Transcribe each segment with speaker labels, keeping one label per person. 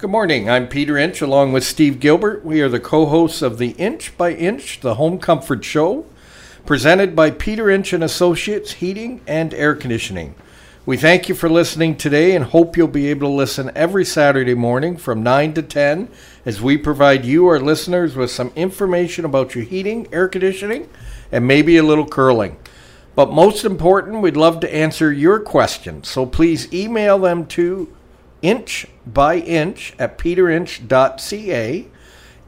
Speaker 1: Good morning. I'm Peter Inch along with Steve Gilbert. We are the co hosts of the Inch by Inch, the Home Comfort Show, presented by Peter Inch and Associates Heating and Air Conditioning. We thank you for listening today and hope you'll be able to listen every Saturday morning from 9 to 10 as we provide you, our listeners, with some information about your heating, air conditioning, and maybe a little curling. But most important, we'd love to answer your questions. So please email them to inch by inch at peterinch.ca.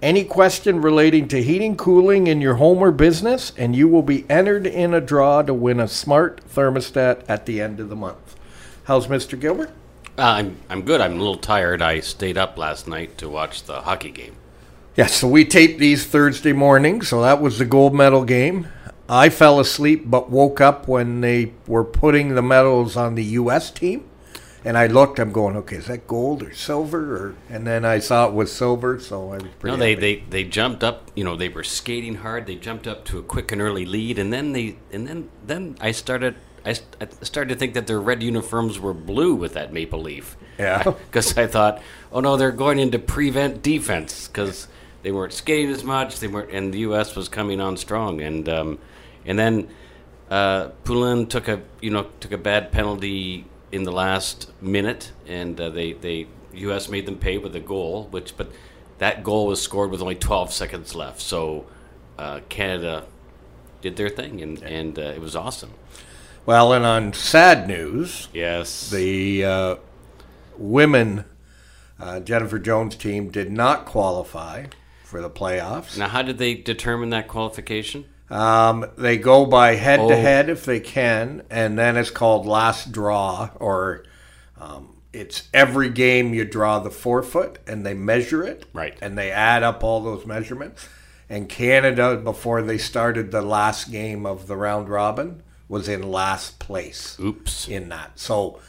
Speaker 1: Any question relating to heating, cooling in your home or business, and you will be entered in a draw to win a smart thermostat at the end of the month. How's Mr. Gilbert?
Speaker 2: Uh, I'm I'm good. I'm a little tired. I stayed up last night to watch the hockey game.
Speaker 1: Yeah, so we taped these Thursday morning, so that was the gold medal game. I fell asleep but woke up when they were putting the medals on the U.S. team. And I looked, I'm going, okay, is that gold or silver? Or And then I saw it was silver, so I was pretty
Speaker 2: No, they,
Speaker 1: happy.
Speaker 2: they they jumped up. You know, they were skating hard. They jumped up to a quick and early lead, and then they and then then I started. I, I started to think that their red uniforms were blue with that maple leaf.
Speaker 1: Yeah.
Speaker 2: Because I thought, oh no, they're going into prevent defense because they weren't skating as much. They weren't, and the U.S. was coming on strong. And um, and then uh, Poulin took a you know took a bad penalty in the last minute, and uh, they they U.S. made them pay with a goal, which but that goal was scored with only 12 seconds left. So uh, Canada did their thing, and and uh, it was awesome.
Speaker 1: Well, and on sad news,
Speaker 2: Yes.
Speaker 1: the uh, women uh, Jennifer Jones team did not qualify for the playoffs.
Speaker 2: now, how did they determine that qualification?
Speaker 1: Um, they go by head to
Speaker 2: Oh.
Speaker 1: head if they can, and then it's called last draw, or um, it's every game you draw the four-foot and they measure it,
Speaker 2: Right.
Speaker 1: And they add up all those measurements. And Canada, before they started the last game of the round robin, was in last place
Speaker 2: Oops.
Speaker 1: in that. So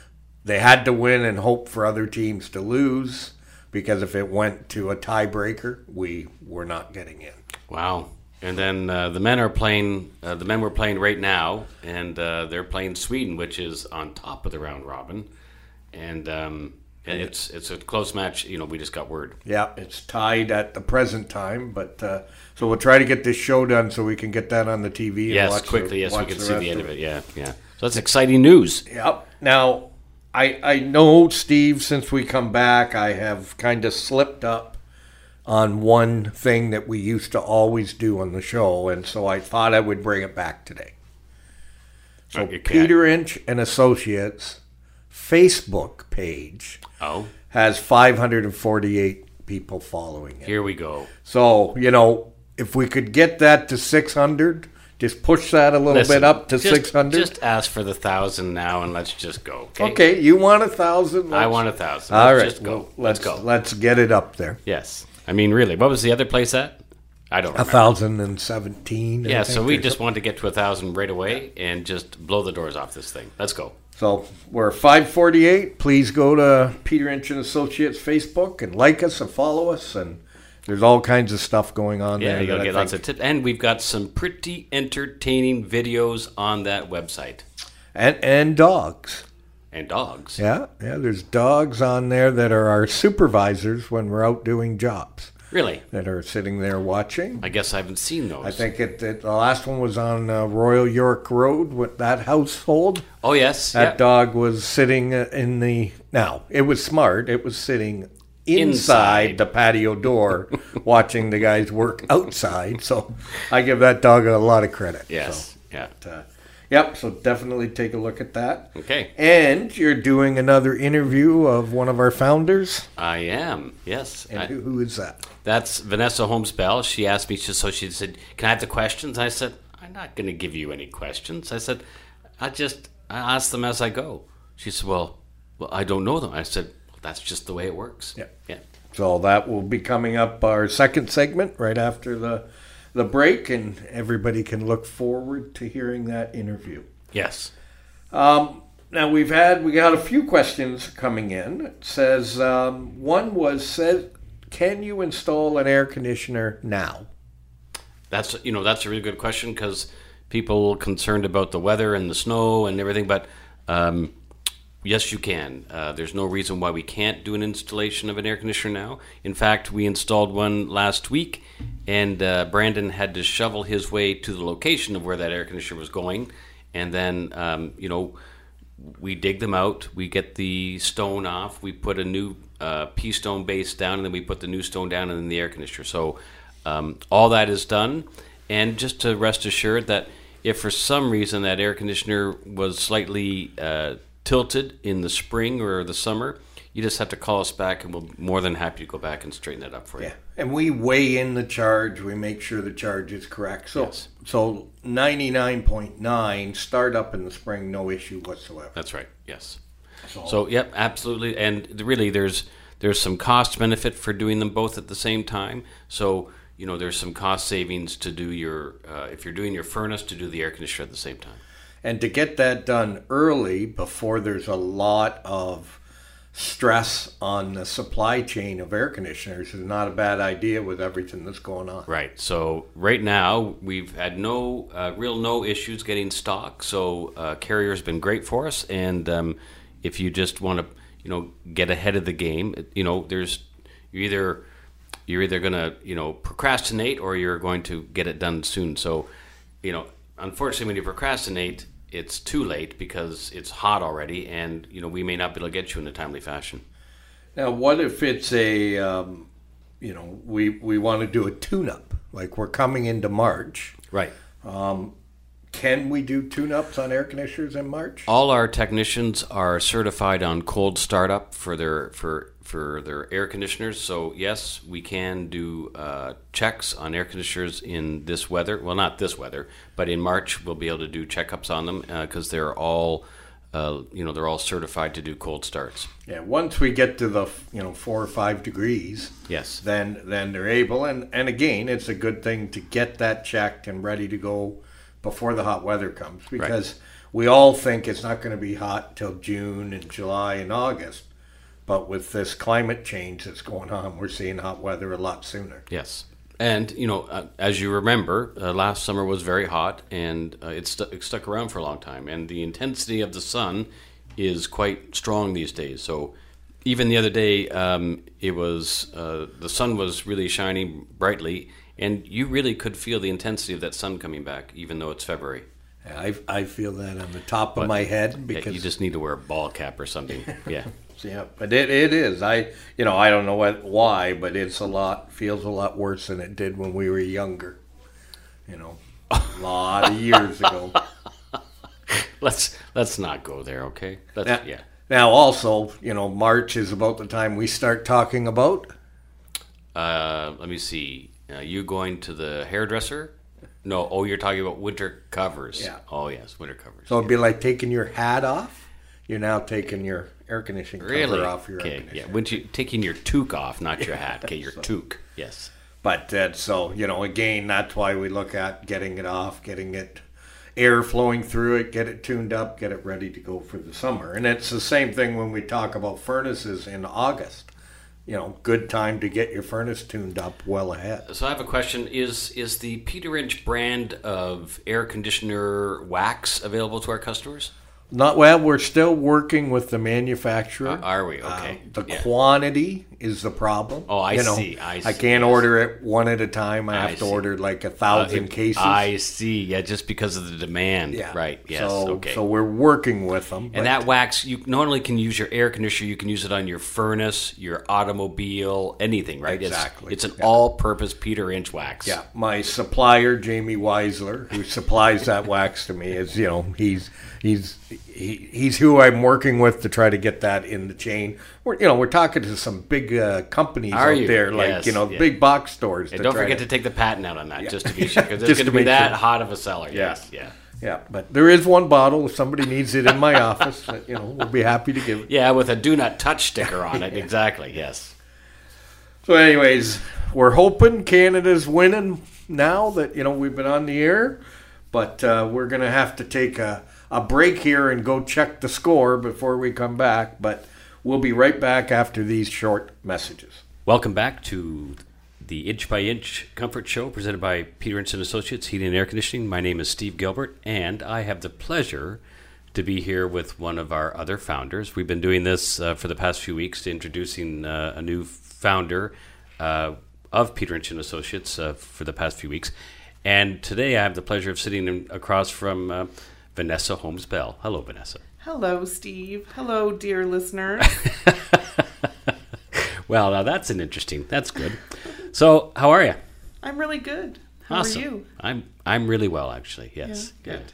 Speaker 1: they had to win and hope for other teams to lose because if it went to a tiebreaker, we were not getting in.
Speaker 2: Wow. And then uh, the men are playing. Uh, the men were playing right now, and uh, they're playing Sweden, which is on top of the round robin, and um, and it's it's a close match. You know, we just got word.
Speaker 1: Yeah, it's tied at the present time, but uh, so we'll try to get this show done so we can get that on the TV. And
Speaker 2: Yes,
Speaker 1: watch
Speaker 2: quickly.
Speaker 1: the,
Speaker 2: yes, we can
Speaker 1: the
Speaker 2: see the end of it. Yeah, yeah. So that's exciting news.
Speaker 1: Yep. Now, I I know Steve. Since we come back, I have kind of slipped up on one thing that we used to always do on the show, and so I thought I would bring it back today. So
Speaker 2: Uh.
Speaker 1: Peter Inch and Associates Facebook page
Speaker 2: Oh,
Speaker 1: has 548 people following it.
Speaker 2: here we go.
Speaker 1: So, you know, if we could get that to 600, just push that a little
Speaker 2: Listen,
Speaker 1: bit up to
Speaker 2: just-
Speaker 1: 600.
Speaker 2: Just ask for the thousand now, and let's just go. Okay.
Speaker 1: okay, you want a thousand?
Speaker 2: I want a thousand.
Speaker 1: All right,
Speaker 2: Just go.
Speaker 1: well,
Speaker 2: let's
Speaker 1: let's
Speaker 2: go.
Speaker 1: Let's get it up there.
Speaker 2: Yes. I mean, really, what was the other place at? I don't
Speaker 1: A
Speaker 2: remember.
Speaker 1: thousand and seventeen.
Speaker 2: Yeah, so we just wanted to get to a thousand right away and just blow the doors off this thing. Let's go.
Speaker 1: So we're five forty eight. Please go to Peter Inch and Associates Facebook and like us and follow us. And there's all kinds of stuff going on
Speaker 2: Yeah,
Speaker 1: there.
Speaker 2: you'll
Speaker 1: that I
Speaker 2: lots of tips, and we've got some pretty entertaining videos on that website.
Speaker 1: and and dogs.
Speaker 2: And dogs.
Speaker 1: Yeah, yeah. There's dogs on there that are our supervisors when we're out doing jobs.
Speaker 2: Really?
Speaker 1: That are sitting there watching.
Speaker 2: I guess I haven't seen those.
Speaker 1: I think it, it the last one was on uh, Royal York Road with that household.
Speaker 2: Oh yes.
Speaker 1: That
Speaker 2: yeah.
Speaker 1: dog was sitting uh, in the. Now it was smart. It was sitting inside,
Speaker 2: Inside.
Speaker 1: the patio door, watching the guys work outside. So I give that dog a lot of credit.
Speaker 2: Yes. Yeah.
Speaker 1: So, uh, yep. So definitely take a look at that.
Speaker 2: Okay.
Speaker 1: And you're doing another interview of one of our founders.
Speaker 2: I am. Yes.
Speaker 1: And
Speaker 2: I-
Speaker 1: who, who is that?
Speaker 2: that's Vanessa Holmes Bell. She asked me. So she said, "Can I have the questions?" I said, "I'm not going to give you any questions." I said, "I just I ask them as I go." She said, "Well, well, I don't know them." I said, well, "That's just the way it works."
Speaker 1: Yeah.
Speaker 2: Yeah.
Speaker 1: So that will be coming up our second segment right after the the break, and everybody can look forward to hearing that interview.
Speaker 2: Yes.
Speaker 1: Um, now we've had we got a few questions coming in. It says um, one was says, "Can you install an air conditioner now?"
Speaker 2: That's you know that's a really good question because people concerned about the weather and the snow and everything, but um, yes, you can. Uh, there's no reason why we can't do an installation of an air conditioner now. In fact, we installed one last week, and uh, Brandon had to shovel his way to the location of where that air conditioner was going, and then um, you know we dig them out, we get the stone off, we put a new uh, pea stone base down, and then we put the new stone down, and then the air conditioner. So um, all that is done, and just to rest assured that if for some reason that air conditioner was slightly uh, tilted in the spring or the summer, you just have to call us back, and we'll be more than happy to go back and straighten that up for you.
Speaker 1: Yeah, and we weigh in the charge. We make sure the charge is correct. So,
Speaker 2: Yes.
Speaker 1: so ninety nine point nine start up in the spring, no issue whatsoever.
Speaker 2: That's right. Yes.
Speaker 1: So-
Speaker 2: So, yep, absolutely. And really, there's there's some cost benefit for doing them both at the same time. So you know, there's some cost savings to do your uh, if you're doing your furnace to do the air conditioner at the same time.
Speaker 1: And to get that done early before there's a lot of stress on the supply chain of air conditioners is not a bad idea with everything that's going on.
Speaker 2: Right. So right now we've had no uh, real no issues getting stock. So uh, Carrier's been great for us. And um, if you just want to, you know, get ahead of the game, you know, there's you either you're either going to you know procrastinate or you're going to get it done soon. So you know, unfortunately, when you procrastinate. It's too late because it's hot already, and you know we may not be able to get you in a timely fashion.
Speaker 1: Now, what if it's a, um, you know, we we want to do a tune-up, like we're coming into March.
Speaker 2: Right.
Speaker 1: Can we do tune-ups on air conditioners in March?
Speaker 2: All our technicians are certified on cold startup for their for for their air conditioners. So yes, we can do uh, checks on air conditioners in this weather. Well, not this weather, but in March we'll be able to do checkups on them because they're all uh, you know they're all certified to do cold starts.
Speaker 1: Yeah, once we get to the you know four or five degrees,
Speaker 2: Yes.
Speaker 1: then then they're able. And and again, it's a good thing to get that checked and ready to go before the hot weather comes because we all think it's not going to be hot till June and July and August. But with this climate change that's going on, we're seeing hot weather a lot sooner.
Speaker 2: Yes. And you know, uh, as you remember, uh, last summer was very hot, and uh, it, stu- it stuck around for a long time. And the intensity of the sun is quite strong these days. So even the other day, um, it was uh, the sun was really shining brightly, and you really could feel the intensity of that sun coming back, even though it's February.
Speaker 1: I, I feel that on the top of my head
Speaker 2: Yeah,
Speaker 1: because
Speaker 2: you just need to wear a ball cap or something. Yeah.
Speaker 1: Yeah, but it, it is. I you know I don't know what why, but it's a lot feels a lot worse than it did when we were younger. You know, a lot of years ago.
Speaker 2: let's let's not go there, okay? Let's,
Speaker 1: Now,
Speaker 2: yeah.
Speaker 1: now also, you know, March is about the time we start talking about.
Speaker 2: Uh, let me see. Uh, you going to the hairdresser? No. Oh, you're talking about winter covers.
Speaker 1: Yeah.
Speaker 2: Oh yes, winter covers.
Speaker 1: So it'd be like taking your hat off. You're now taking your air conditioning
Speaker 2: really?
Speaker 1: cover off your air
Speaker 2: okay. Yeah. When you taking your toque off, not your hat. Okay, your toque. Yes.
Speaker 1: But that's so you know again that's why we look at getting it off, getting it air flowing through it, get it tuned up, get it ready to go for the summer. And it's the same thing when we talk about furnaces in August. You know, good time to get your furnace tuned up well ahead.
Speaker 2: So I have a question: Is is the Peter Inch brand of air conditioner wax available to our customers?
Speaker 1: Not well. We're still working with the manufacturer.
Speaker 2: Uh, are we?
Speaker 1: Uh,
Speaker 2: Okay.
Speaker 1: the
Speaker 2: Yeah.
Speaker 1: quantity is the problem.
Speaker 2: Oh, I
Speaker 1: You know,
Speaker 2: see, I
Speaker 1: I can't
Speaker 2: yes.
Speaker 1: order it one at a time. I have
Speaker 2: I
Speaker 1: to
Speaker 2: see.
Speaker 1: order like a
Speaker 2: Uh,
Speaker 1: thousand
Speaker 2: it-
Speaker 1: cases.
Speaker 2: I see. Yeah, just because of the demand.
Speaker 1: yeah.
Speaker 2: Right. Yes.
Speaker 1: So,
Speaker 2: okay.
Speaker 1: so we're working with them.
Speaker 2: And that wax, you not only can use your air conditioner, you can use it on your furnace, your automobile, anything, right? It's-
Speaker 1: Exactly.
Speaker 2: It's, an
Speaker 1: Yeah.
Speaker 2: all-purpose Peter Inch wax.
Speaker 1: Yeah, my supplier Jamie Weisler, who supplies that wax to me, is you know he's he's he, he's who I'm working with to try to get that in the chain. We're you know we're talking to some big uh, companies
Speaker 2: Are
Speaker 1: out
Speaker 2: you?
Speaker 1: there, like
Speaker 2: Yes,
Speaker 1: you know
Speaker 2: yeah.
Speaker 1: big box stores.
Speaker 2: And
Speaker 1: to
Speaker 2: don't forget to take the patent out on that, just to be sure, because it's going to be that
Speaker 1: sure.
Speaker 2: hot of a seller. Yes. Yeah.
Speaker 1: Yeah, but there is one bottle. If somebody needs it in my office, you know we'll be happy to give it.
Speaker 2: Yeah, with a do not touch sticker on it. Exactly. Yes.
Speaker 1: So, anyways, we're hoping Canada's winning now that you know we've been on the air, but uh, we're gonna have to take a, a break here and go check the score before we come back. But we'll be right back after these short messages.
Speaker 2: Welcome back to the Inch by Inch Comfort Show presented by Peter Associates Heating and Air Conditioning. My name is Steve Gilbert, and I have the pleasure to be here with one of our other founders. We've been doing this uh, for the past few weeks, introducing uh, a new founder uh, of Peter Inch and Associates uh, for the past few weeks. And today I have the pleasure of sitting in, across from uh, Vanessa Holmes Bell. Hello, Vanessa.
Speaker 3: Hello, Steve. Hello, dear listeners.
Speaker 2: well, now that's an interesting. That's good. So, how are you?
Speaker 3: I'm really good. How
Speaker 2: awesome.
Speaker 3: are you?
Speaker 2: I'm I'm really well, actually. Yes,
Speaker 3: Yeah,
Speaker 2: good.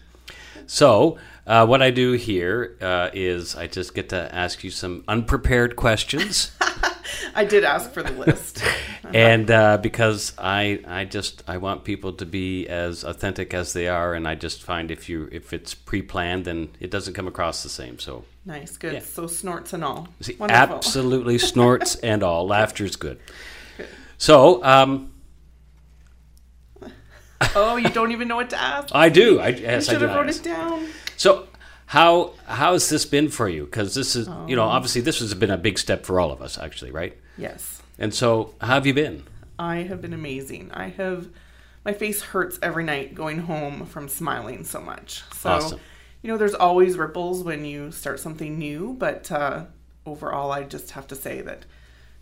Speaker 2: So, uh, what I do here uh, is I just get to ask you some unprepared questions,
Speaker 3: I did ask for the list.
Speaker 2: and uh, because I I just I want people to be as authentic as they are, and I just find if you if it's pre-planned, then it doesn't come across the same. So,
Speaker 3: nice, good.
Speaker 2: Yeah.
Speaker 3: So snorts and all.
Speaker 2: see, absolutely snorts and all. Laughter's good. So, um,
Speaker 3: Oh, you don't even know what to ask.
Speaker 2: I do. I
Speaker 3: you
Speaker 2: yes, I
Speaker 3: should
Speaker 2: do.
Speaker 3: have wrote it down.
Speaker 2: So how how has this been for you? Because this is you
Speaker 3: Oh.
Speaker 2: know obviously this has been a big step for all of us actually, right?
Speaker 3: Yes,
Speaker 2: And so how have you been?
Speaker 3: I have been amazing. I have. My face hurts every night going home from smiling so much. So,
Speaker 2: Awesome.
Speaker 3: you know, there's always ripples when you start something new, but uh, overall, I just have to say that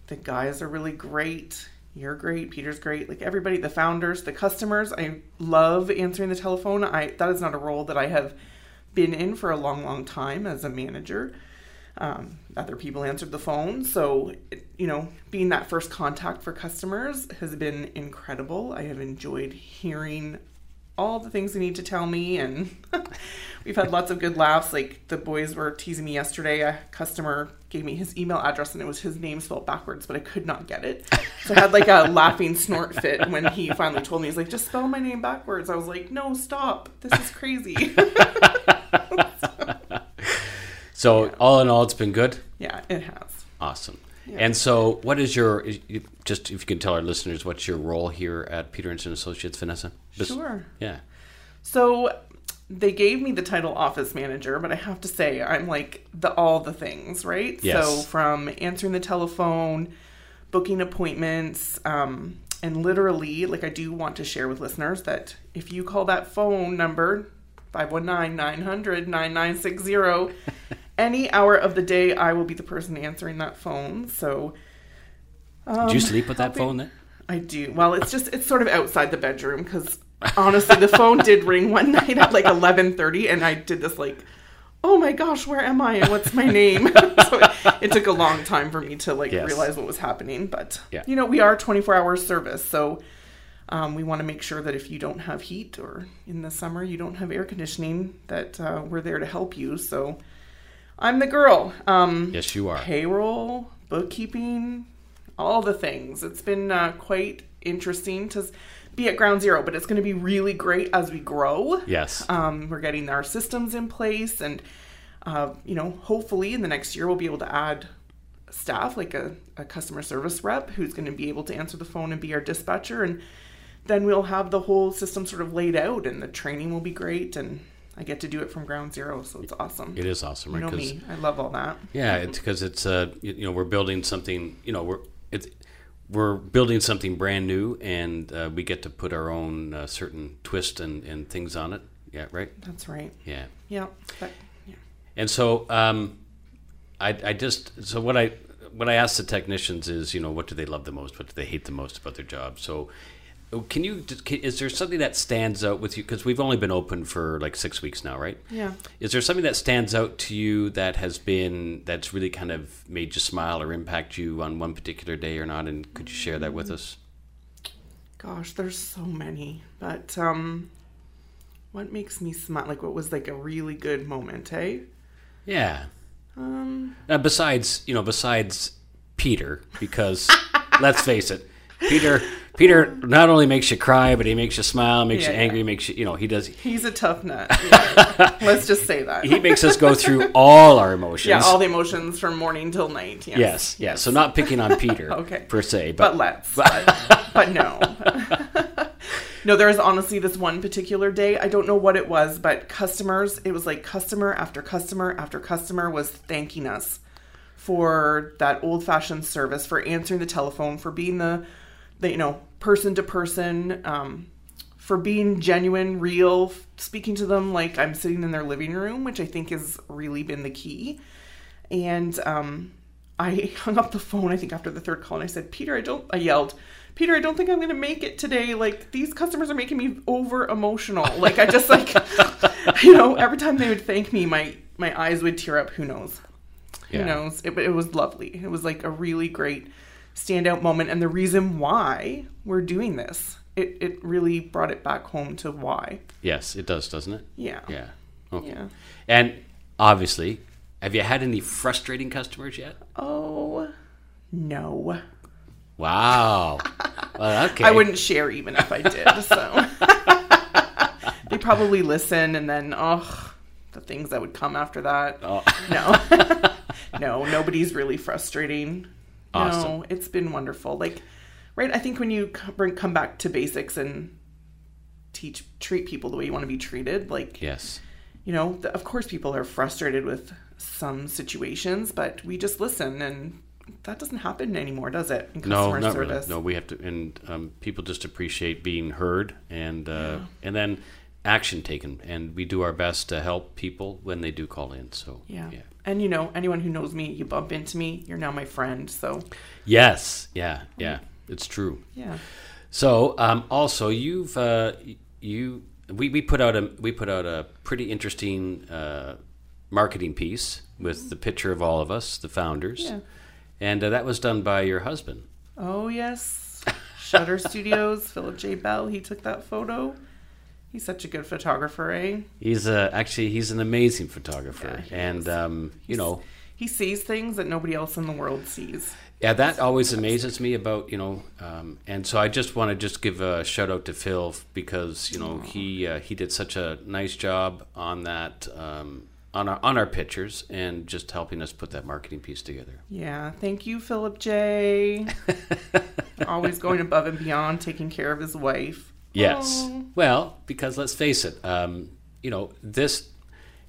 Speaker 3: the guys are really great. You're great. Peter's great. Like everybody, the founders, the customers. I love answering the telephone. I that is not a role that I have been in for a long, long time as a manager. Um, other people answered the phone, so it- you know, being that first contact for customers has been incredible. I have enjoyed hearing all the things they need to tell me, and we've had lots of good laughs. Like the boys were teasing me yesterday. A customer gave me his email address, and it was his name spelled backwards, but I could not get it. So I had like a laughing snort fit when he finally told me. He's like, "Just spell my name backwards." I was like, "No, stop! This is crazy."
Speaker 2: So all in all, it's been good.
Speaker 3: yeah, it has.
Speaker 2: Awesome.
Speaker 3: Yeah.
Speaker 2: And so, what is your just if you can tell our listeners what's your role here at Peter and Associates, Vanessa?
Speaker 3: Sure.
Speaker 2: Yeah.
Speaker 3: So they gave me the title office manager, but I have to say I'm like the all the things, right?
Speaker 2: Yes.
Speaker 3: So from answering the telephone, booking appointments, um, and literally, like I do want to share with listeners that if you call that phone number 519-900-9960 any hour of the day I will be the person answering that phone. So
Speaker 2: Do you sleep with that phone then?
Speaker 3: I do. Well, it's just it's sort of outside the bedroom because honestly, the phone did ring one night at like eleven thirty, and I did this like, oh my gosh, where am I and what's my name? so it, it took a long time for me to like
Speaker 2: Yes.
Speaker 3: realize what was happening. But
Speaker 2: Yeah.
Speaker 3: you know, we are twenty four hour service, so. Um, we want to make sure that if you don't have heat or in the summer you don't have air conditioning, that uh, we're there to help you. So I'm the girl. Um,
Speaker 2: Yes, you are.
Speaker 3: payroll, bookkeeping, all the things. It's been uh, quite interesting to be at ground zero, but it's going to be really great as we grow.
Speaker 2: Yes.
Speaker 3: Um, we're getting our systems in place, and uh, you know, hopefully in the next year we'll be able to add staff like a, a customer service rep who's going to be able to answer the phone and be our dispatcher, and then we'll have the whole system sort of laid out, and the training will be great, and I get to do it from ground zero, so it's awesome.
Speaker 2: It is awesome, right?
Speaker 3: you
Speaker 2: know
Speaker 3: me, I love all that.
Speaker 2: Yeah, it's because it's uh you, know we're building something you know we're it's we're building something brand new and uh, we get to put our own uh, certain twist and, and things on it. Yeah, right.
Speaker 3: That's right.
Speaker 2: Yeah,
Speaker 3: Yeah. But, yeah.
Speaker 2: and so um, I I just so what I what I ask the technicians is you know what do they love the most, what do they hate the most about their job. So can you can, is there something that stands out with you because we've only been open for like six weeks now, right?
Speaker 3: Yeah.
Speaker 2: Is there something that stands out to you that has been that's really kind of made you smile or impact you on one particular day or not? And could you share that with us?
Speaker 3: Gosh, there's so many. But um what makes me smile? Like what was like a really good moment, hey?
Speaker 2: Yeah.
Speaker 3: Um
Speaker 2: Uh, besides, you know, besides Peter, because let's face it, Peter Peter not only makes you cry, but he makes you smile, makes
Speaker 3: Yeah,
Speaker 2: you
Speaker 3: yeah.
Speaker 2: angry, makes you you know he does
Speaker 3: he's a tough nut. Yeah. Let's just say that.
Speaker 2: he makes us go through all our emotions.
Speaker 3: yeah, all the emotions from morning till night. Yes.
Speaker 2: yes, yes. So not picking on Peter,
Speaker 3: Okay.
Speaker 2: per se,
Speaker 3: But
Speaker 2: but,
Speaker 3: let's. But, but no. no, there was honestly this one particular day. I don't know what it was, but customers, it was like customer after customer after customer was thanking us for that old fashioned service, for answering the telephone, for being the, the you know, person to person, um, for being genuine, real, speaking to them like I'm sitting in their living room, which I think has really been the key. And um, I hung up the phone, I think, after the third call, and I said, Peter, I don't, I yelled, Peter, I don't think I'm going to make it today. Like, these customers are making me over emotional. Like, I just, like, you know, every time they would thank me, my, my eyes would tear up. Who knows?
Speaker 2: Yeah.
Speaker 3: Who knows? It, it was lovely. It was like a really great standout moment. And the reason why we're doing this, it, it really brought it back home to why.
Speaker 2: Yes, it does, doesn't it?
Speaker 3: Yeah.
Speaker 2: Yeah. Okay.
Speaker 3: Yeah.
Speaker 2: And obviously, have you had any frustrating customers yet?
Speaker 3: Oh, no.
Speaker 2: Wow. well, okay.
Speaker 3: I wouldn't share even if I did. So they probably listen, and then oh, the things that would come after that.
Speaker 2: Oh.
Speaker 3: No, no, nobody's really frustrating.
Speaker 2: Awesome.
Speaker 3: No, it's been wonderful. Like, right? I think when you bring come back to basics and teach treat people the way you want to be treated, like
Speaker 2: Yes.
Speaker 3: you know, of course people are frustrated with some situations, but we just listen and. That doesn't happen anymore, does it? In
Speaker 2: No, not
Speaker 3: service.
Speaker 2: really. No, we have to, and um, people just appreciate being heard, and uh, and then action taken, and we do our best to help people when they do call in. So
Speaker 3: Yeah.
Speaker 2: yeah.
Speaker 3: And you know, anyone who knows me, you bump into me, you're now my friend. So,
Speaker 2: Yes, yeah, yeah, it's true.
Speaker 3: yeah.
Speaker 2: So, um, also, you've uh, you we, we put out a we put out a pretty interesting uh, marketing piece with the picture of all of us, the founders,
Speaker 3: Yeah.
Speaker 2: and uh, that was done by your husband.
Speaker 3: Oh, yes. Shutter Studios, Philip J. Bell, he took that photo. He's such a good photographer, eh?
Speaker 2: He's uh, actually he's an amazing photographer,
Speaker 3: Yeah,
Speaker 2: and um, you know.
Speaker 3: He sees things that nobody else in the world sees.
Speaker 2: Yeah, that always amazes me about you know, um, and so I just want to just give a shout out to Phil because you know he uh, he did such a nice job on that um, on our on our pictures and just helping us put that marketing piece together.
Speaker 3: Yeah. Thank you, Philip J. Always going above and beyond, taking care of his wife.
Speaker 2: Yes,
Speaker 3: Oh.
Speaker 2: well, because let's face it, um, you know this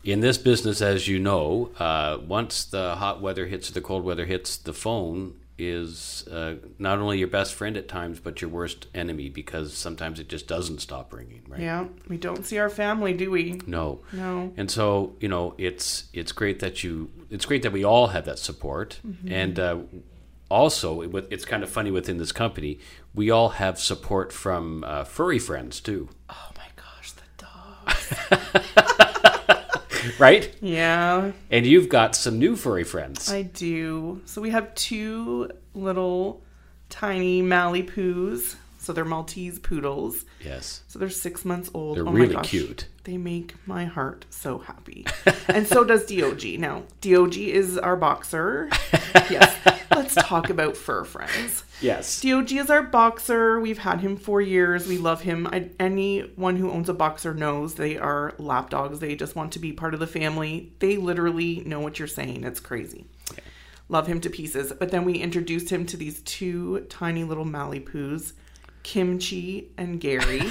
Speaker 2: in this business, as you know, uh, once the hot weather hits or the cold weather hits, the phone is uh, not only your best friend at times, but your worst enemy because sometimes it just doesn't stop ringing, right?
Speaker 3: Yeah. We don't see our family, do we?
Speaker 2: No.
Speaker 3: No.
Speaker 2: And so you know, it's it's great that you it's great that we all have that support, and uh, also it's kind of funny within this company, we all have support from uh, furry friends too,
Speaker 3: Oh my gosh, the dog.
Speaker 2: right?
Speaker 3: Yeah.
Speaker 2: And you've got some new furry friends.
Speaker 3: I do. So we have two little tiny Maltipoos. So they're Maltese poodles.
Speaker 2: yes,
Speaker 3: So they're six months old.
Speaker 2: they're
Speaker 3: oh my
Speaker 2: really
Speaker 3: gosh.
Speaker 2: cute.
Speaker 3: They make my heart so happy. and so does DOG. Now, DOG is our boxer. yes. Let's talk about fur friends.
Speaker 2: Yes.
Speaker 3: DOG is our boxer. We've had him for years. We love him. I, anyone who owns a boxer knows they are lap dogs. They just want to be part of the family. They literally know what you're saying. It's crazy. Love him to pieces. But then we introduced him to these two tiny little Maltipoos, Kimchi and Gary.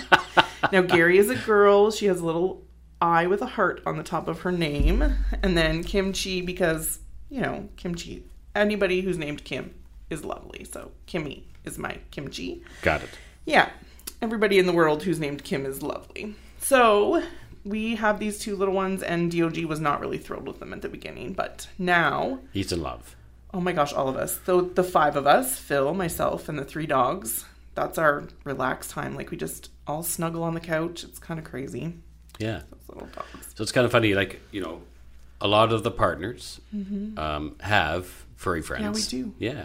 Speaker 3: now, Gary is a girl. She has a little eye with a heart on the top of her name. And then Kimchi, because, you know, Kimchi, anybody who's named Kim is lovely. So Kimmy is my Kimchi.
Speaker 2: Got it.
Speaker 3: Yeah, everybody in the world who's named Kim is lovely. So we have these two little ones, and DOG was not really thrilled with them at the beginning, but now,
Speaker 2: He's in love.
Speaker 3: Oh my gosh, all of us. So the five of us, Phil, myself, and the three dogs, that's our relaxed time. Like we just all snuggle on the couch. It's kind of crazy.
Speaker 2: Yeah.
Speaker 3: Those little dogs.
Speaker 2: So it's kind of funny, like you know, a lot of the partners um, have furry friends.
Speaker 3: Mm-hmm. do.
Speaker 2: Yeah.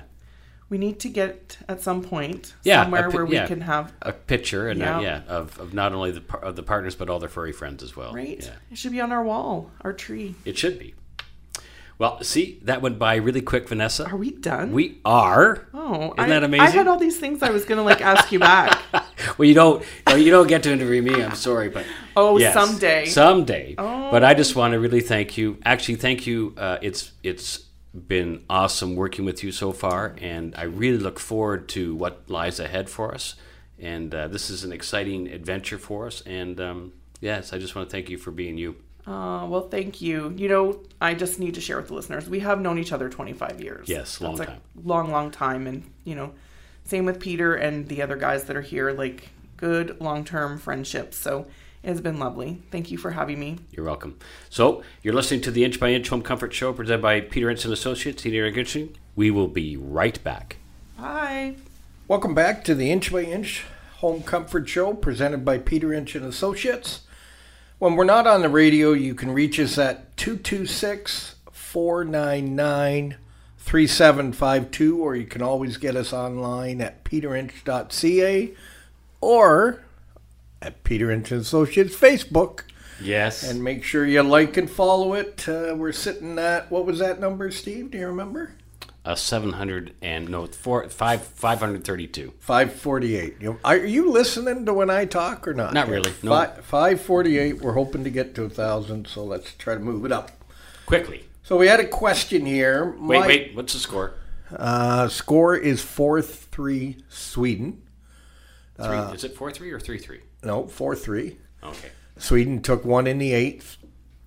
Speaker 3: We need to get at some point
Speaker 2: Yeah,
Speaker 3: somewhere
Speaker 2: pi-
Speaker 3: where we
Speaker 2: yeah.
Speaker 3: can have
Speaker 2: A picture and
Speaker 3: Yeah.
Speaker 2: uh, yeah, of, of not only the par- of the partners but all their furry friends as well.
Speaker 3: right.
Speaker 2: Yeah.
Speaker 3: It should be on our wall, our tree.
Speaker 2: It should be. Well, see, that went by really quick, Vanessa.
Speaker 3: Are we done?
Speaker 2: We are.
Speaker 3: Oh,
Speaker 2: Isn't
Speaker 3: I,
Speaker 2: that
Speaker 3: I had all these things I was gonna like ask you back.
Speaker 2: Well, you don't. no, You don't get to interview me. I'm sorry, but
Speaker 3: Oh,
Speaker 2: yes,
Speaker 3: someday.
Speaker 2: someday.
Speaker 3: Oh.
Speaker 2: But I just want to really thank you. Actually, thank you. Uh, it's it's been awesome working with you so far, and I really look forward to what lies ahead for us. And uh, this is an exciting adventure for us. And um, yes, I just want to thank you for being you.
Speaker 3: Uh, well, thank you. You know, I just need to share with the listeners. We have known each other 25 years.
Speaker 2: Yes, long
Speaker 3: That's
Speaker 2: time.
Speaker 3: A long, long time. And, you know, same with Peter and the other guys that are here. Like, good long term friendships. So it's been lovely. Thank you for having me.
Speaker 2: You're welcome. So you're listening to the Inch by Inch Home Comfort Show presented by Peter Inch and Associates, Heating Air We will be right back.
Speaker 3: Bye.
Speaker 1: Welcome back to the Inch by Inch Home Comfort Show presented by Peter Inch and Associates. When we're not on the radio, you can reach us at 226 499 3752, or you can always get us online at peterinch.ca or at Peter Inch Associates Facebook.
Speaker 2: Yes.
Speaker 1: And make sure you like and follow it. Uh, we're sitting at, what was that number, Steve? Do you remember?
Speaker 2: A 700 and no four five 532
Speaker 1: 548 you are you listening to when i talk or not?
Speaker 2: Not really, no.
Speaker 1: Fi- 548 we're hoping to get to a thousand so let's try to move it up.
Speaker 2: Quickly.
Speaker 1: So we had a question here.
Speaker 2: Wait
Speaker 1: My-
Speaker 2: wait what's the score?
Speaker 1: Uh, score is 4-3 sweden.
Speaker 2: Three,
Speaker 1: Uh,
Speaker 2: is it 4-3 or 3-3
Speaker 1: no 4-3
Speaker 2: okay.
Speaker 1: Sweden took one in the eighth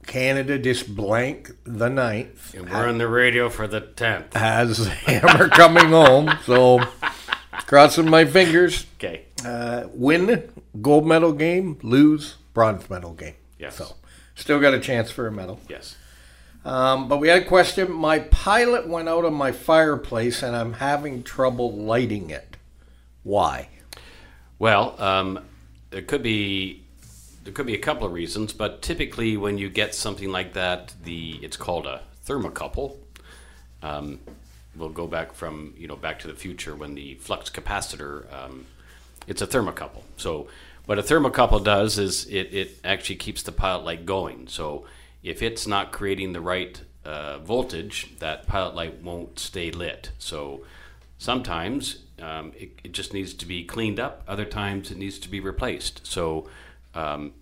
Speaker 1: canada just blank the ninth
Speaker 2: and we're on the radio for the 10th
Speaker 1: has hammer coming home so crossing my fingers
Speaker 2: okay
Speaker 1: uh, win gold medal game, lose bronze medal game.
Speaker 2: Yes.
Speaker 1: So still got a chance for a medal.
Speaker 2: yes
Speaker 1: Um, but we had a question. My pilot went out on my fireplace and I'm having trouble lighting it. Why?
Speaker 2: well um, there could be there could be a couple of reasons but typically when you get something like that the it's called a thermocouple. Um, we'll go back from you know back to the future when the flux capacitor um, it's a thermocouple. So what a thermocouple does is it, it actually keeps the pilot light going. So if it's not creating the right uh, voltage that pilot light won't stay lit. So sometimes um, it, it just needs to be cleaned up. Other times it needs to be replaced. So um,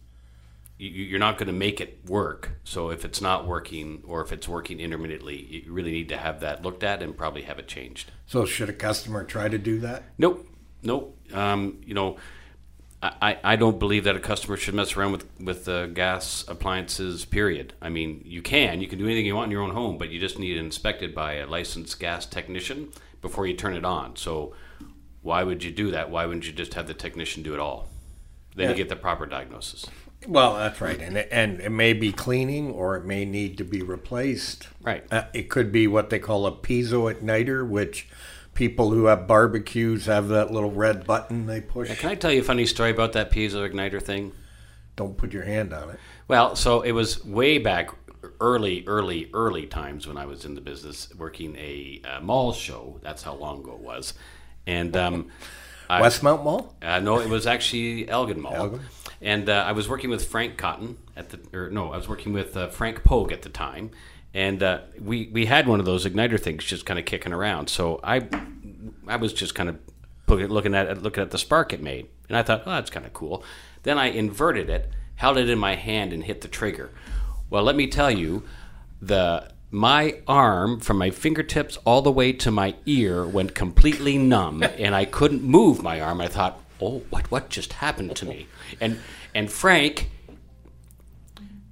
Speaker 2: you, you're not going to make it work. So if it's not working, or if it's working intermittently, you really need to have that looked at and probably have it changed.
Speaker 1: So should a customer try to do that?
Speaker 2: Nope, nope. Um, you know, I, I I don't believe that a customer should mess around with with uh, gas appliances. Period. I mean, you can you can do anything you want in your own home, but you just need it inspected by a licensed gas technician before you turn it on. So why would you do that? Why wouldn't you just have the technician do it all? Then
Speaker 1: Yeah.
Speaker 2: you get the proper diagnosis.
Speaker 1: Well, that's right, and it, and it may be cleaning or it may need to be replaced.
Speaker 2: Right.
Speaker 1: Uh, it could be what they call a piezo igniter, which people who have barbecues have that little red button they push.
Speaker 2: Can I tell you a funny story about that piezo igniter thing?
Speaker 1: Don't put your hand on it.
Speaker 2: Well, so it was way back early, early, early times when I was in the business working a, uh mall show. That's how long ago it was. And um,
Speaker 1: Westmount Mall.
Speaker 2: uh, no, it was actually Elgin Mall.
Speaker 1: Elgin.
Speaker 2: And uh, I was working with Frank Cotton at the, or no, I was working with uh, Frank Pogue at the time, and uh, we we had one of those igniter things just kind of kicking around. So I I was just kind of looking at looking at the spark it made, and I thought, oh, that's kind of cool. Then I inverted it, held it in my hand, and hit the trigger. Well, let me tell you, the my arm from my fingertips all the way to my ear went completely numb, and I couldn't move my arm. I thought, oh, what what just happened to me? And and Frank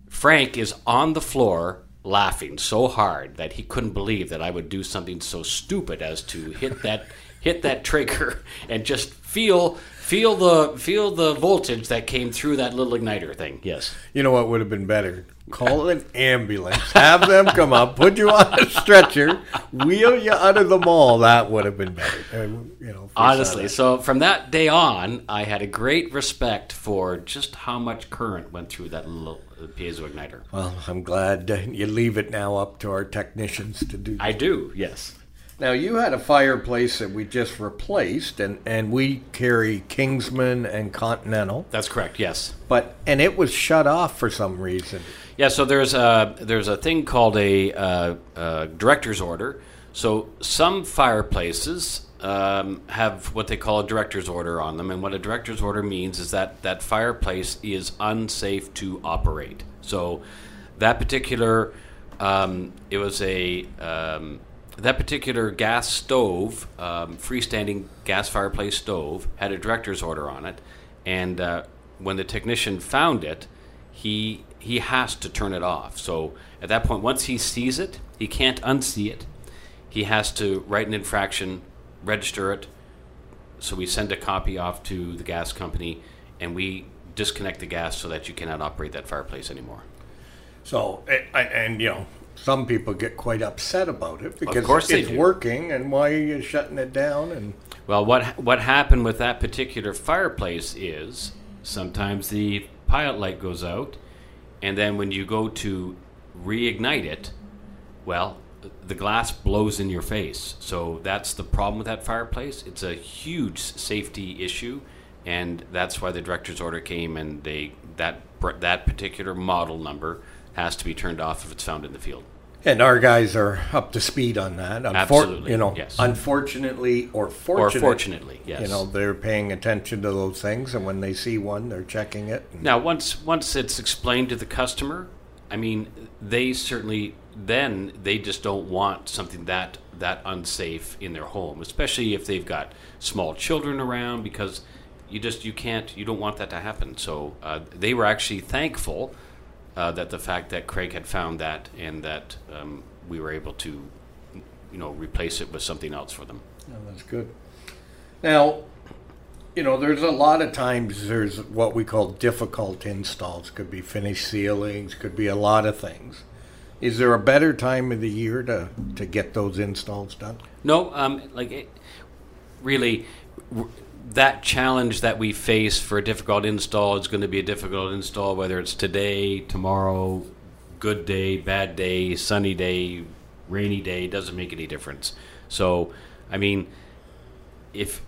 Speaker 2: Frank is on the floor laughing so hard that he couldn't believe that I would do something so stupid as to hit that hit that trigger and just feel feel the feel the voltage that came through that little igniter thing. Yes.
Speaker 1: You know what would have been better? Call an ambulance, have them come up, put you on a stretcher, wheel you out of the mall. That would have been better. You know,
Speaker 2: Honestly,
Speaker 1: Saturday.
Speaker 2: so from that day on, I had a great respect for just how much current went through that little uh, piezo igniter.
Speaker 1: Well, I'm glad you leave it now up to our technicians to do.
Speaker 2: I do, yes.
Speaker 1: Now you had a fireplace that we just replaced, and and we carry Kingsman and Continental,
Speaker 2: That's correct, yes.
Speaker 1: but and it was shut off for some reason.
Speaker 2: Yeah, so there's a there's a thing called a uh, uh, director's order. So some fireplaces um, have what they call a director's order on them, and what a director's order means is that that fireplace is unsafe to operate. So that particular um, it was a um, that particular gas stove, um, freestanding gas fireplace stove, had a director's order on it, and uh, when the technician found it, he he has to turn it off. So at that point, once he sees it, he can't unsee it. He has to write an infraction, register it, so we send a copy off to the gas company, and we disconnect the gas so that you cannot operate that fireplace anymore.
Speaker 1: So, a- a- and, you know, some people get quite upset about it because
Speaker 2: course
Speaker 1: it's working, and why are you shutting it down? And
Speaker 2: Well, what what happened with that particular fireplace is sometimes the pilot light goes out, and then when you go to reignite it, well, the glass blows in your face. So that's the problem with that fireplace. It's a huge safety issue, and that's why the director's order came, and they that that particular model number has to be turned off if it's found in the field.
Speaker 1: And our guys are up to speed on that. Unfor-
Speaker 2: Absolutely,
Speaker 1: you know,
Speaker 2: yes.
Speaker 1: unfortunately or
Speaker 2: Or
Speaker 1: fortunately,
Speaker 2: fortunately, yes.
Speaker 1: you know, they're paying attention to those things, and when they see one, they're checking it.
Speaker 2: Now, once once it's explained to the customer, I mean, they certainly then they just don't want something that that unsafe in their home, especially if they've got small children around, because you just you can't you don't want that to happen. So uh, they were actually thankful uh, that the fact that Craig had found that and that um, we were able to, you know, replace it with something else for them.
Speaker 1: Yeah, that's good. Now, you know, there's a lot of times there's what we call difficult installs. Could be finished ceilings, could be a lot of things. Is there a better time of the year to, to get those installs done?
Speaker 2: No, um, like it, really, that challenge that we face for a difficult install is going to be a difficult install, whether it's today, tomorrow, good day, bad day, sunny day, rainy day. Doesn't make any difference. So, I mean, if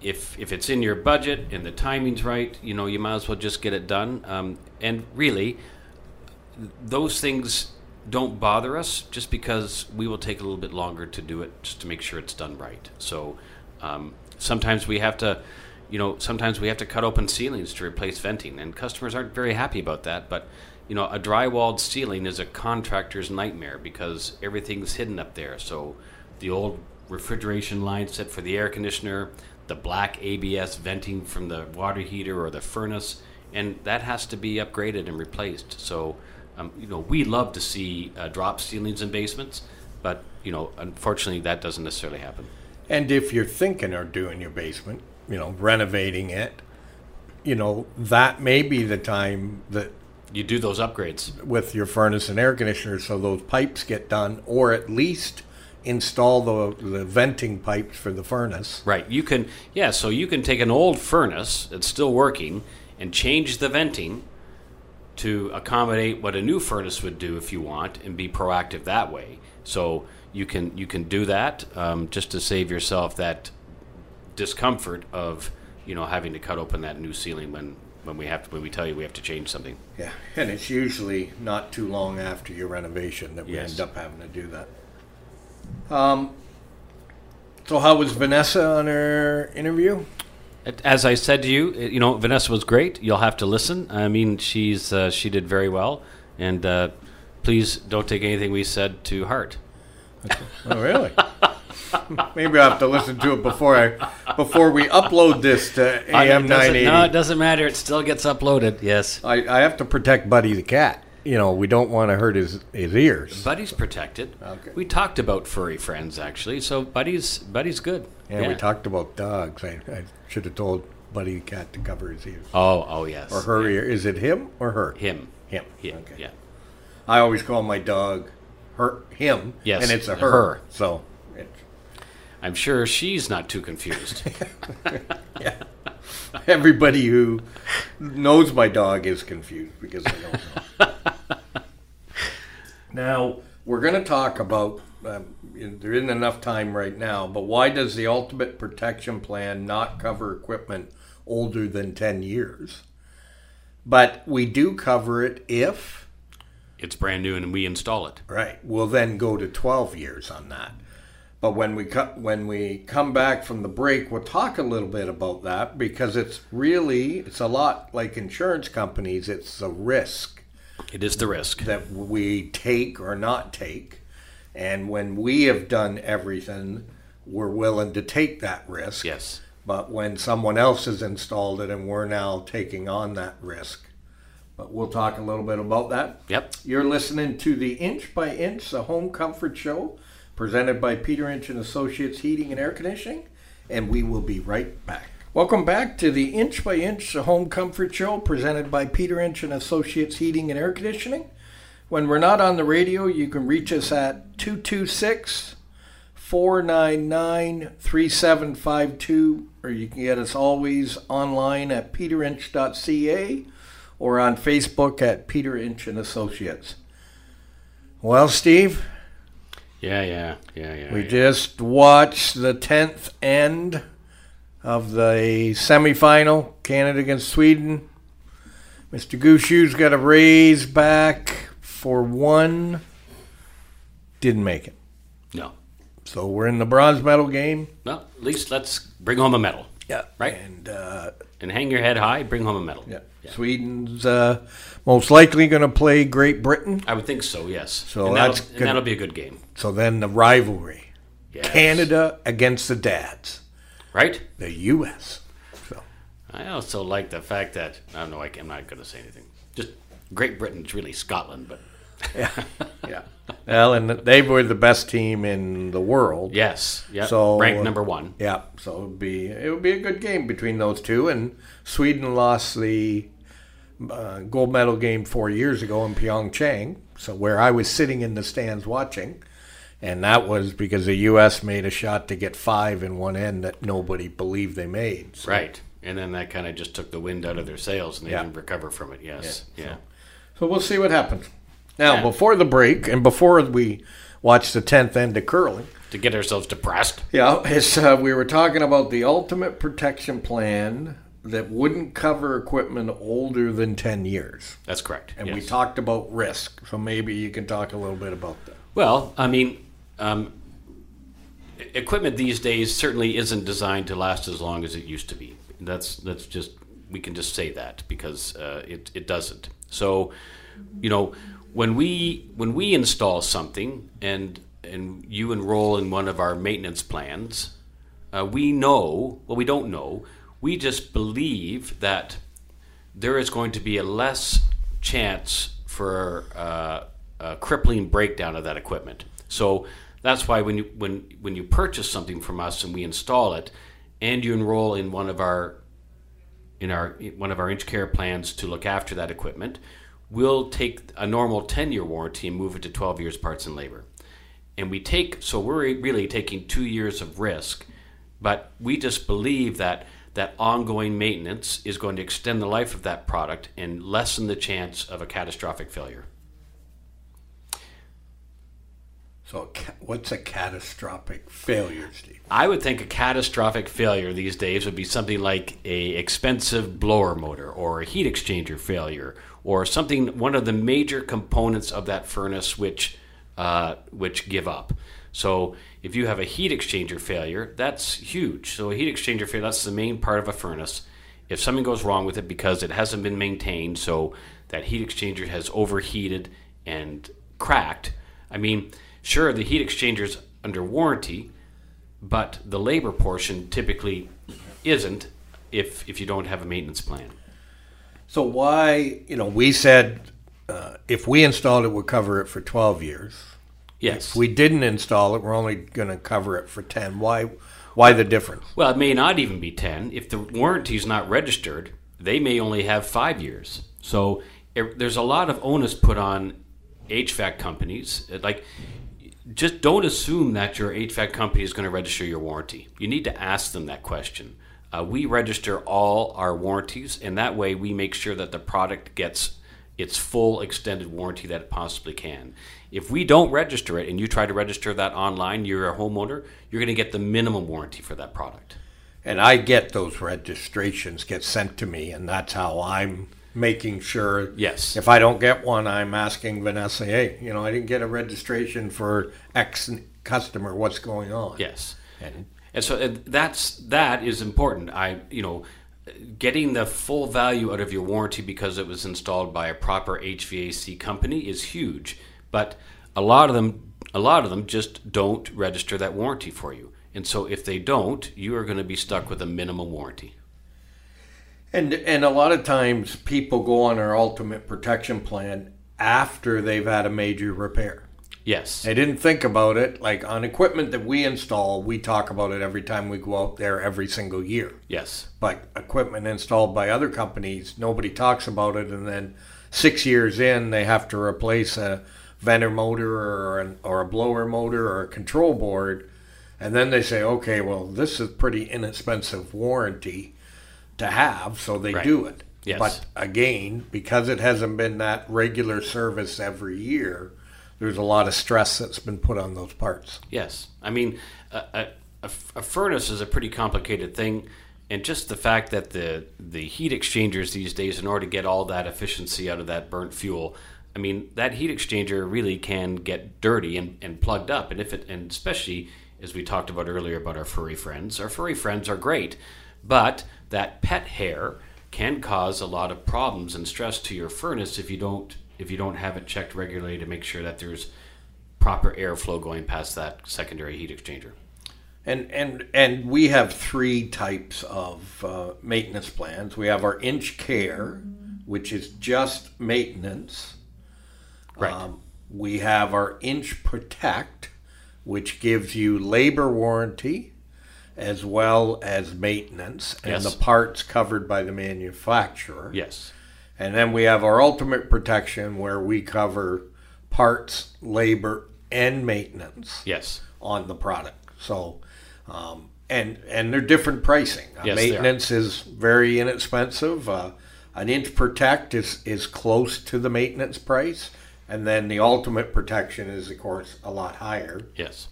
Speaker 2: if if it's in your budget and the timing's right, you know, you might as well just get it done. Um, and really, those things don't bother us just because we will take a little bit longer to do it just to make sure it's done right. So um, sometimes we have to, you know, sometimes we have to cut open ceilings to replace venting, and customers aren't very happy about that. But you know, a drywalled ceiling is a contractor's nightmare because everything's hidden up there. So the old refrigeration line set for the air conditioner, the black ABS venting from the water heater or the furnace, and that has to be upgraded and replaced. So, um, you know, we love to see uh, drop ceilings in basements, but you know, unfortunately, that doesn't necessarily happen.
Speaker 1: And if you're thinking of doing your basement, you know, renovating it, you know, that may be the time that
Speaker 2: You do those upgrades.
Speaker 1: with your furnace and air conditioner so those pipes get done, or at least install the, the venting pipes for the furnace.
Speaker 2: Right. You can, yeah, so you can take an old furnace that's still working and change the venting to accommodate what a new furnace would do if you want and be proactive that way. So you can you can do that um, just to save yourself that discomfort of you know having to cut open that new ceiling when when we have to, when we tell you we have to change something.
Speaker 1: Yeah, and it's usually not too long after your renovation that we
Speaker 2: Yes.
Speaker 1: end up having to do that. Um, so how was Vanessa on her interview?
Speaker 2: As I said to you, you know Vanessa was great. You'll have to listen. I mean, she's uh, she did very well, and uh, please don't take anything we said to heart.
Speaker 1: Oh, really? Maybe I have to listen to it before I before we upload this to AM
Speaker 2: It doesn't-
Speaker 1: nine eighty.
Speaker 2: No, it doesn't matter. It still gets uploaded. Yes.
Speaker 1: I, I have to protect Buddy the cat. You know, we don't want to hurt his his ears.
Speaker 2: Buddy's protected.
Speaker 1: Okay.
Speaker 2: We talked about furry friends actually, so Buddy's Buddy's good.
Speaker 1: And we talked about dogs. I, I should have told Buddy the cat to cover his ears
Speaker 2: Oh, oh yes.
Speaker 1: or her ear. Is it him or her?
Speaker 2: Him.
Speaker 1: Him.
Speaker 2: Him.
Speaker 1: Okay.
Speaker 2: Yeah.
Speaker 1: I always call my dog her him.
Speaker 2: Yes,
Speaker 1: and it's a her.
Speaker 2: her.
Speaker 1: So it,
Speaker 2: I'm sure she's not too confused.
Speaker 1: everybody who knows my dog is confused because I don't know. now we're going to talk about. Um, there isn't enough time right now, but why does the Ultimate Protection Plan not cover equipment older than ten years? But we do cover it if
Speaker 2: it's brand new and we install it.
Speaker 1: Right. We'll then go to 12 years on that. But when we co- when we come back from the break, we'll talk a little bit about that because it's really it's a lot like insurance companies. It's a risk
Speaker 2: It is the risk.
Speaker 1: that we take or not take, and when we have done everything, we're willing to take that risk.
Speaker 2: Yes.
Speaker 1: But when someone else has installed it and we're now taking on that risk, but we'll talk a little bit about that.
Speaker 2: Yep.
Speaker 1: You're listening to the Inch by Inch, the Home Comfort Show, presented by Peter Inch and Associates Heating and Air Conditioning. and we will be right back. Welcome back to the Inch by Inch the Home Comfort Show presented by Peter Inch and Associates Heating and Air Conditioning. When we're not on the radio, you can reach us at 226 499 3752, or you can get us always online at peterinch.ca or on Facebook at Peter Inch and Associates. Well, Steve,
Speaker 2: Yeah, yeah, yeah, yeah.
Speaker 1: we
Speaker 2: yeah.
Speaker 1: just watched the 10th end of the semifinal, Canada against Sweden. Mr. Gushue's got a raise back for one. Didn't make it.
Speaker 2: no,
Speaker 1: So we're in the bronze medal game.
Speaker 2: no. At least let's bring home a medal.
Speaker 1: Yeah.
Speaker 2: Right.
Speaker 1: And uh,
Speaker 2: And hang your head high, bring home a medal.
Speaker 1: yeah. Sweden's uh, most likely going to play Great Britain.
Speaker 2: I would think so, yes.
Speaker 1: So
Speaker 2: and
Speaker 1: that's
Speaker 2: that'll, that'll be a good game.
Speaker 1: So then the rivalry
Speaker 2: Yes.
Speaker 1: Canada against the dads,
Speaker 2: Right?
Speaker 1: the U.S. So.
Speaker 2: I also like the fact that, I don't know, I, am not going to say anything. Just Great Britain's really Scotland, but
Speaker 1: Yeah, yeah. Well, and they were the best team in the world.
Speaker 2: yes. Yeah.
Speaker 1: So
Speaker 2: ranked
Speaker 1: uh,
Speaker 2: number one.
Speaker 1: Yeah, so it would be it would be a good game between those two. And Sweden lost the uh, gold medal game four years ago in Pyeongchang. So where I was sitting in the stands watching, and that was because the U.S. made a shot to get five in one end that nobody believed they made. So,
Speaker 2: Right. And then that kind of just took the wind out of their sails and they
Speaker 1: Yeah.
Speaker 2: didn't recover from it. Yes.
Speaker 1: Yeah,
Speaker 2: Yeah.
Speaker 1: so we'll see what happens. Now,
Speaker 2: Yeah.
Speaker 1: before the break, and before we watch the tenth end of curling.
Speaker 2: To get ourselves depressed.
Speaker 1: Yeah, it's, uh, we were talking about the ultimate protection plan that wouldn't cover equipment older than 10 years.
Speaker 2: That's correct.
Speaker 1: And we talked about risk, so maybe you can talk a little bit about that.
Speaker 2: Well, I mean, um, equipment these days certainly isn't designed to last as long as it used to be. That's that's just we can just say that because uh, it it doesn't. So, you know, when we when we install something and and you enroll in one of our maintenance plans, uh, we know well we don't know. We just believe that there is going to be a less chance for uh, a crippling breakdown of that equipment. So that's why when you when when you purchase something from us and we install it, and you enroll in one of our in our one of our inch care plans to look after that equipment, we'll take a normal 10 year warranty and move it to 12 years parts and labor. And we take so we're really taking 2 years of risk, but we just believe that that ongoing maintenance is going to extend the life of that product and lessen the chance of a catastrophic failure.
Speaker 1: So, what's a catastrophic failure, Steve?
Speaker 2: I would think a catastrophic failure these days would be something like a expensive blower motor or a heat exchanger failure or something one of the major components of that furnace which uh, which give up. So if you have a heat exchanger failure, that's huge. So a heat exchanger failure that's the main part of a furnace. If something goes wrong with it because it hasn't been maintained, so that heat exchanger has overheated and cracked. I mean, sure the heat exchanger's under warranty, but the labor portion typically isn't if if you don't have a maintenance plan.
Speaker 1: So, why, you know, we said uh, if we installed it, we'll cover it for 12 years.
Speaker 2: Yes.
Speaker 1: If we didn't install it, we're only going to cover it for 10. Why, why the difference?
Speaker 2: well, it may not even be 10. If the warranty is not registered, they may only have 5 years. So it, there's a lot of onus put on HVAC companies. Like just don't assume that your HVAC company is going to register your warranty. You need to ask them that question. Uh, we register all our warranties, and that way we make sure that the product gets its full extended warranty that it possibly can. If we don't register it and you try to register that online, you're a homeowner, you're going to get the minimum warranty for that product.
Speaker 1: And I get those registrations get sent to me, and that's how I'm making sure.
Speaker 2: Yes.
Speaker 1: If I don't get one, I'm asking Vanessa, hey, you know, I didn't get a registration for X customer. What's going on?
Speaker 2: Yes.
Speaker 1: And
Speaker 2: And so that's that is important. I you know getting the full value out of your warranty because it was installed by a proper HVAC company is huge. But a lot of them a lot of them just don't register that warranty for you. And so if they don't, you are going to be stuck with a minimum warranty.
Speaker 1: And and a lot of times people go on our ultimate protection plan after they've had a major repair.
Speaker 2: Yes.
Speaker 1: They didn't think about it. Like on equipment that we install, we talk about it every time we go out there every single year.
Speaker 2: Yes.
Speaker 1: But equipment installed by other companies, nobody talks about it. And then six years in, they have to replace a venter motor or, an, or a blower motor or a control board. And then they say, okay, well, this is pretty inexpensive warranty to have. So they
Speaker 2: Right.
Speaker 1: do it.
Speaker 2: Yes.
Speaker 1: But again, because it hasn't been that regular service every year, there's a lot of stress that's been put on those parts.
Speaker 2: Yes, I mean, a furnace is a pretty complicated thing, and just the fact that the the heat exchangers these days, in order to get all that efficiency out of that burnt fuel, I mean, that heat exchanger really can get dirty and, and plugged up, and if it, and especially as we talked about earlier about our furry friends, our furry friends are great, but that pet hair can cause a lot of problems and stress to your furnace if you don't if you don't have it checked regularly to make sure that there's proper airflow going past that secondary heat exchanger.
Speaker 1: And and and we have three types of uh, maintenance plans. We have our inch care, which is just maintenance.
Speaker 2: Right.
Speaker 1: Um, we have our inch protect, which gives you labor warranty as well as maintenance and
Speaker 2: Yes.
Speaker 1: the parts covered by the manufacturer.
Speaker 2: yes.
Speaker 1: And then we have our ultimate protection where we cover parts, labor, and maintenance
Speaker 2: Yes.
Speaker 1: on the product. So, um, and and they're different pricing. Uh,
Speaker 2: Yes,
Speaker 1: maintenance is very inexpensive. Uh, an inch protect is is close to the maintenance price, and then the ultimate protection is of course a lot higher
Speaker 2: Yes.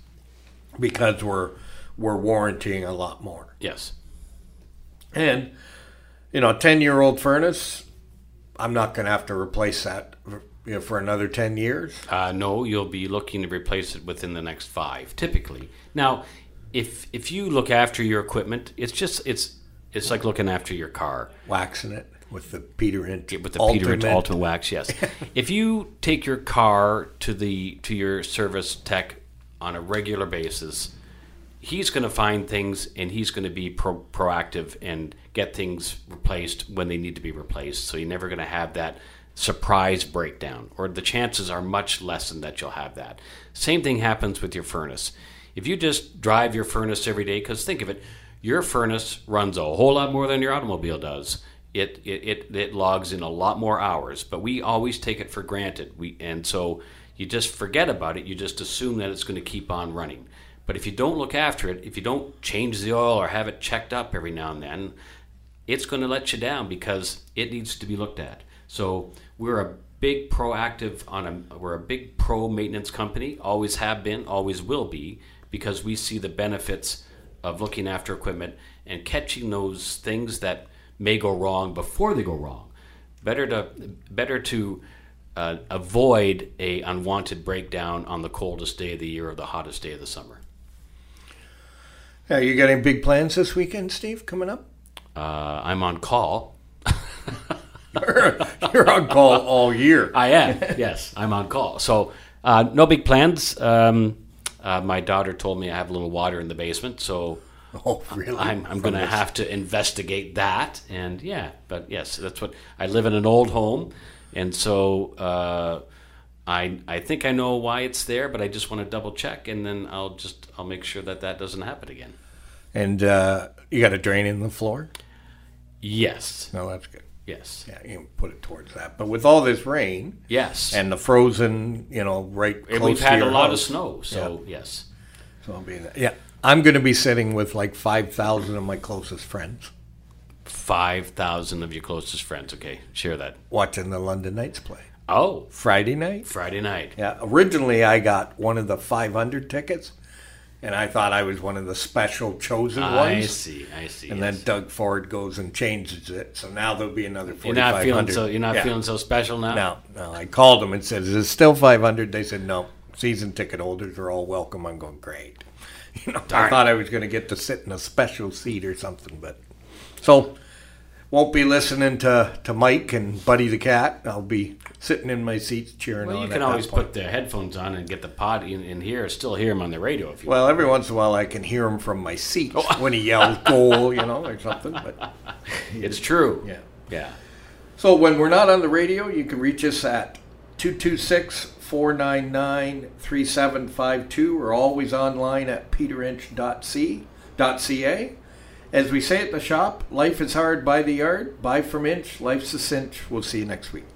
Speaker 1: because we're we're warranting a lot more.
Speaker 2: Yes.
Speaker 1: And you know, a ten year old furnace, I'm not going to have to replace that you know, for another ten years.
Speaker 2: Uh, no, you'll be looking to replace it within the next five, typically. Now, if if you look after your equipment, it's just it's it's like looking after your car.
Speaker 1: Waxing it with the Peter Inch
Speaker 2: with the Peter Inch Ultimate Wax. Yes, if you take your car to the to your service tech on a regular basis, he's going to find things and he's going to be pro- proactive and get things replaced when they need to be replaced. So you're never going to have that surprise breakdown, or the chances are much lessened that you'll have that. Same thing happens with your furnace. If you just drive your furnace every day, because think of it, your furnace runs a whole lot more than your automobile does. It, it, it, it logs in a lot more hours, but we always take it for granted. We, and so you just forget about it. You just assume that it's going to keep on running. But if you don't look after it, if you don't change the oil or have it checked up every now and then, it's going to let you down because it needs to be looked at. So we're a big proactive on a we're a big pro maintenance company, always have been, always will be, because we see the benefits of looking after equipment and catching those things that may go wrong before they go wrong. Better to better to uh, avoid a unwanted breakdown on the coldest day of the year or the hottest day of the summer.
Speaker 1: Yeah, you got any big plans this weekend, Steve? Coming up?
Speaker 2: Uh, I'm on call.
Speaker 1: You're on call all year.
Speaker 2: I am. yes, I'm on call. So uh, no big plans. Um, uh, my daughter told me I have a little water in the basement, so
Speaker 1: Oh, really?
Speaker 2: I'm, I'm going to have to investigate that. And yeah, but yes, that's what I live in an old home, and so uh, I I think I know why it's there, but I just want to double check, and then I'll just I'll make sure that that doesn't happen again.
Speaker 1: And uh, you got a drain in the floor?
Speaker 2: Yes,
Speaker 1: No, that's good.
Speaker 2: yes,
Speaker 1: Yeah, you can put it towards that. But with all this rain
Speaker 2: yes.
Speaker 1: and the frozen, you know, right
Speaker 2: And we've had a lot of snow, so yes.
Speaker 1: So I'll be in that. Yeah, I'm going to be sitting with like five thousand of my closest friends
Speaker 2: Five thousand of your closest friends. Okay, share that.
Speaker 1: watching the London Knights play
Speaker 2: Oh,
Speaker 1: Friday night.
Speaker 2: Friday night.
Speaker 1: Yeah, originally I got one of the 500 tickets, and I thought I was one of the special chosen
Speaker 2: I
Speaker 1: ones.
Speaker 2: I see. I see.
Speaker 1: And
Speaker 2: yes.
Speaker 1: then Doug Ford goes and changes it, so now there'll be another 4,500.
Speaker 2: you're not feeling so. You're not
Speaker 1: Yeah.
Speaker 2: feeling so special now.
Speaker 1: No, no. I called them and said, "Is it still 500?" They said, "No. Season ticket holders are all welcome." I'm going great. You know, I thought I was going to get to sit in a special seat or something, but so won't be listening to to Mike and Buddy the cat. I'll be sitting in my seat cheering
Speaker 2: Well, you can always put the headphones on and get the pod in, in here. Still hear him on the radio if you.
Speaker 1: Well, every once in a while I can hear him from my seat
Speaker 2: Oh.
Speaker 1: when he yells goal, you know, or something. But
Speaker 2: it's true.
Speaker 1: yeah.
Speaker 2: Yeah.
Speaker 1: So when we're not on the radio, you can reach us at 226 499 3752 or always online at peterinch.ca. As we say at the shop, life is hard by the yard. Buy from Inch, life's a cinch. We'll see you next week.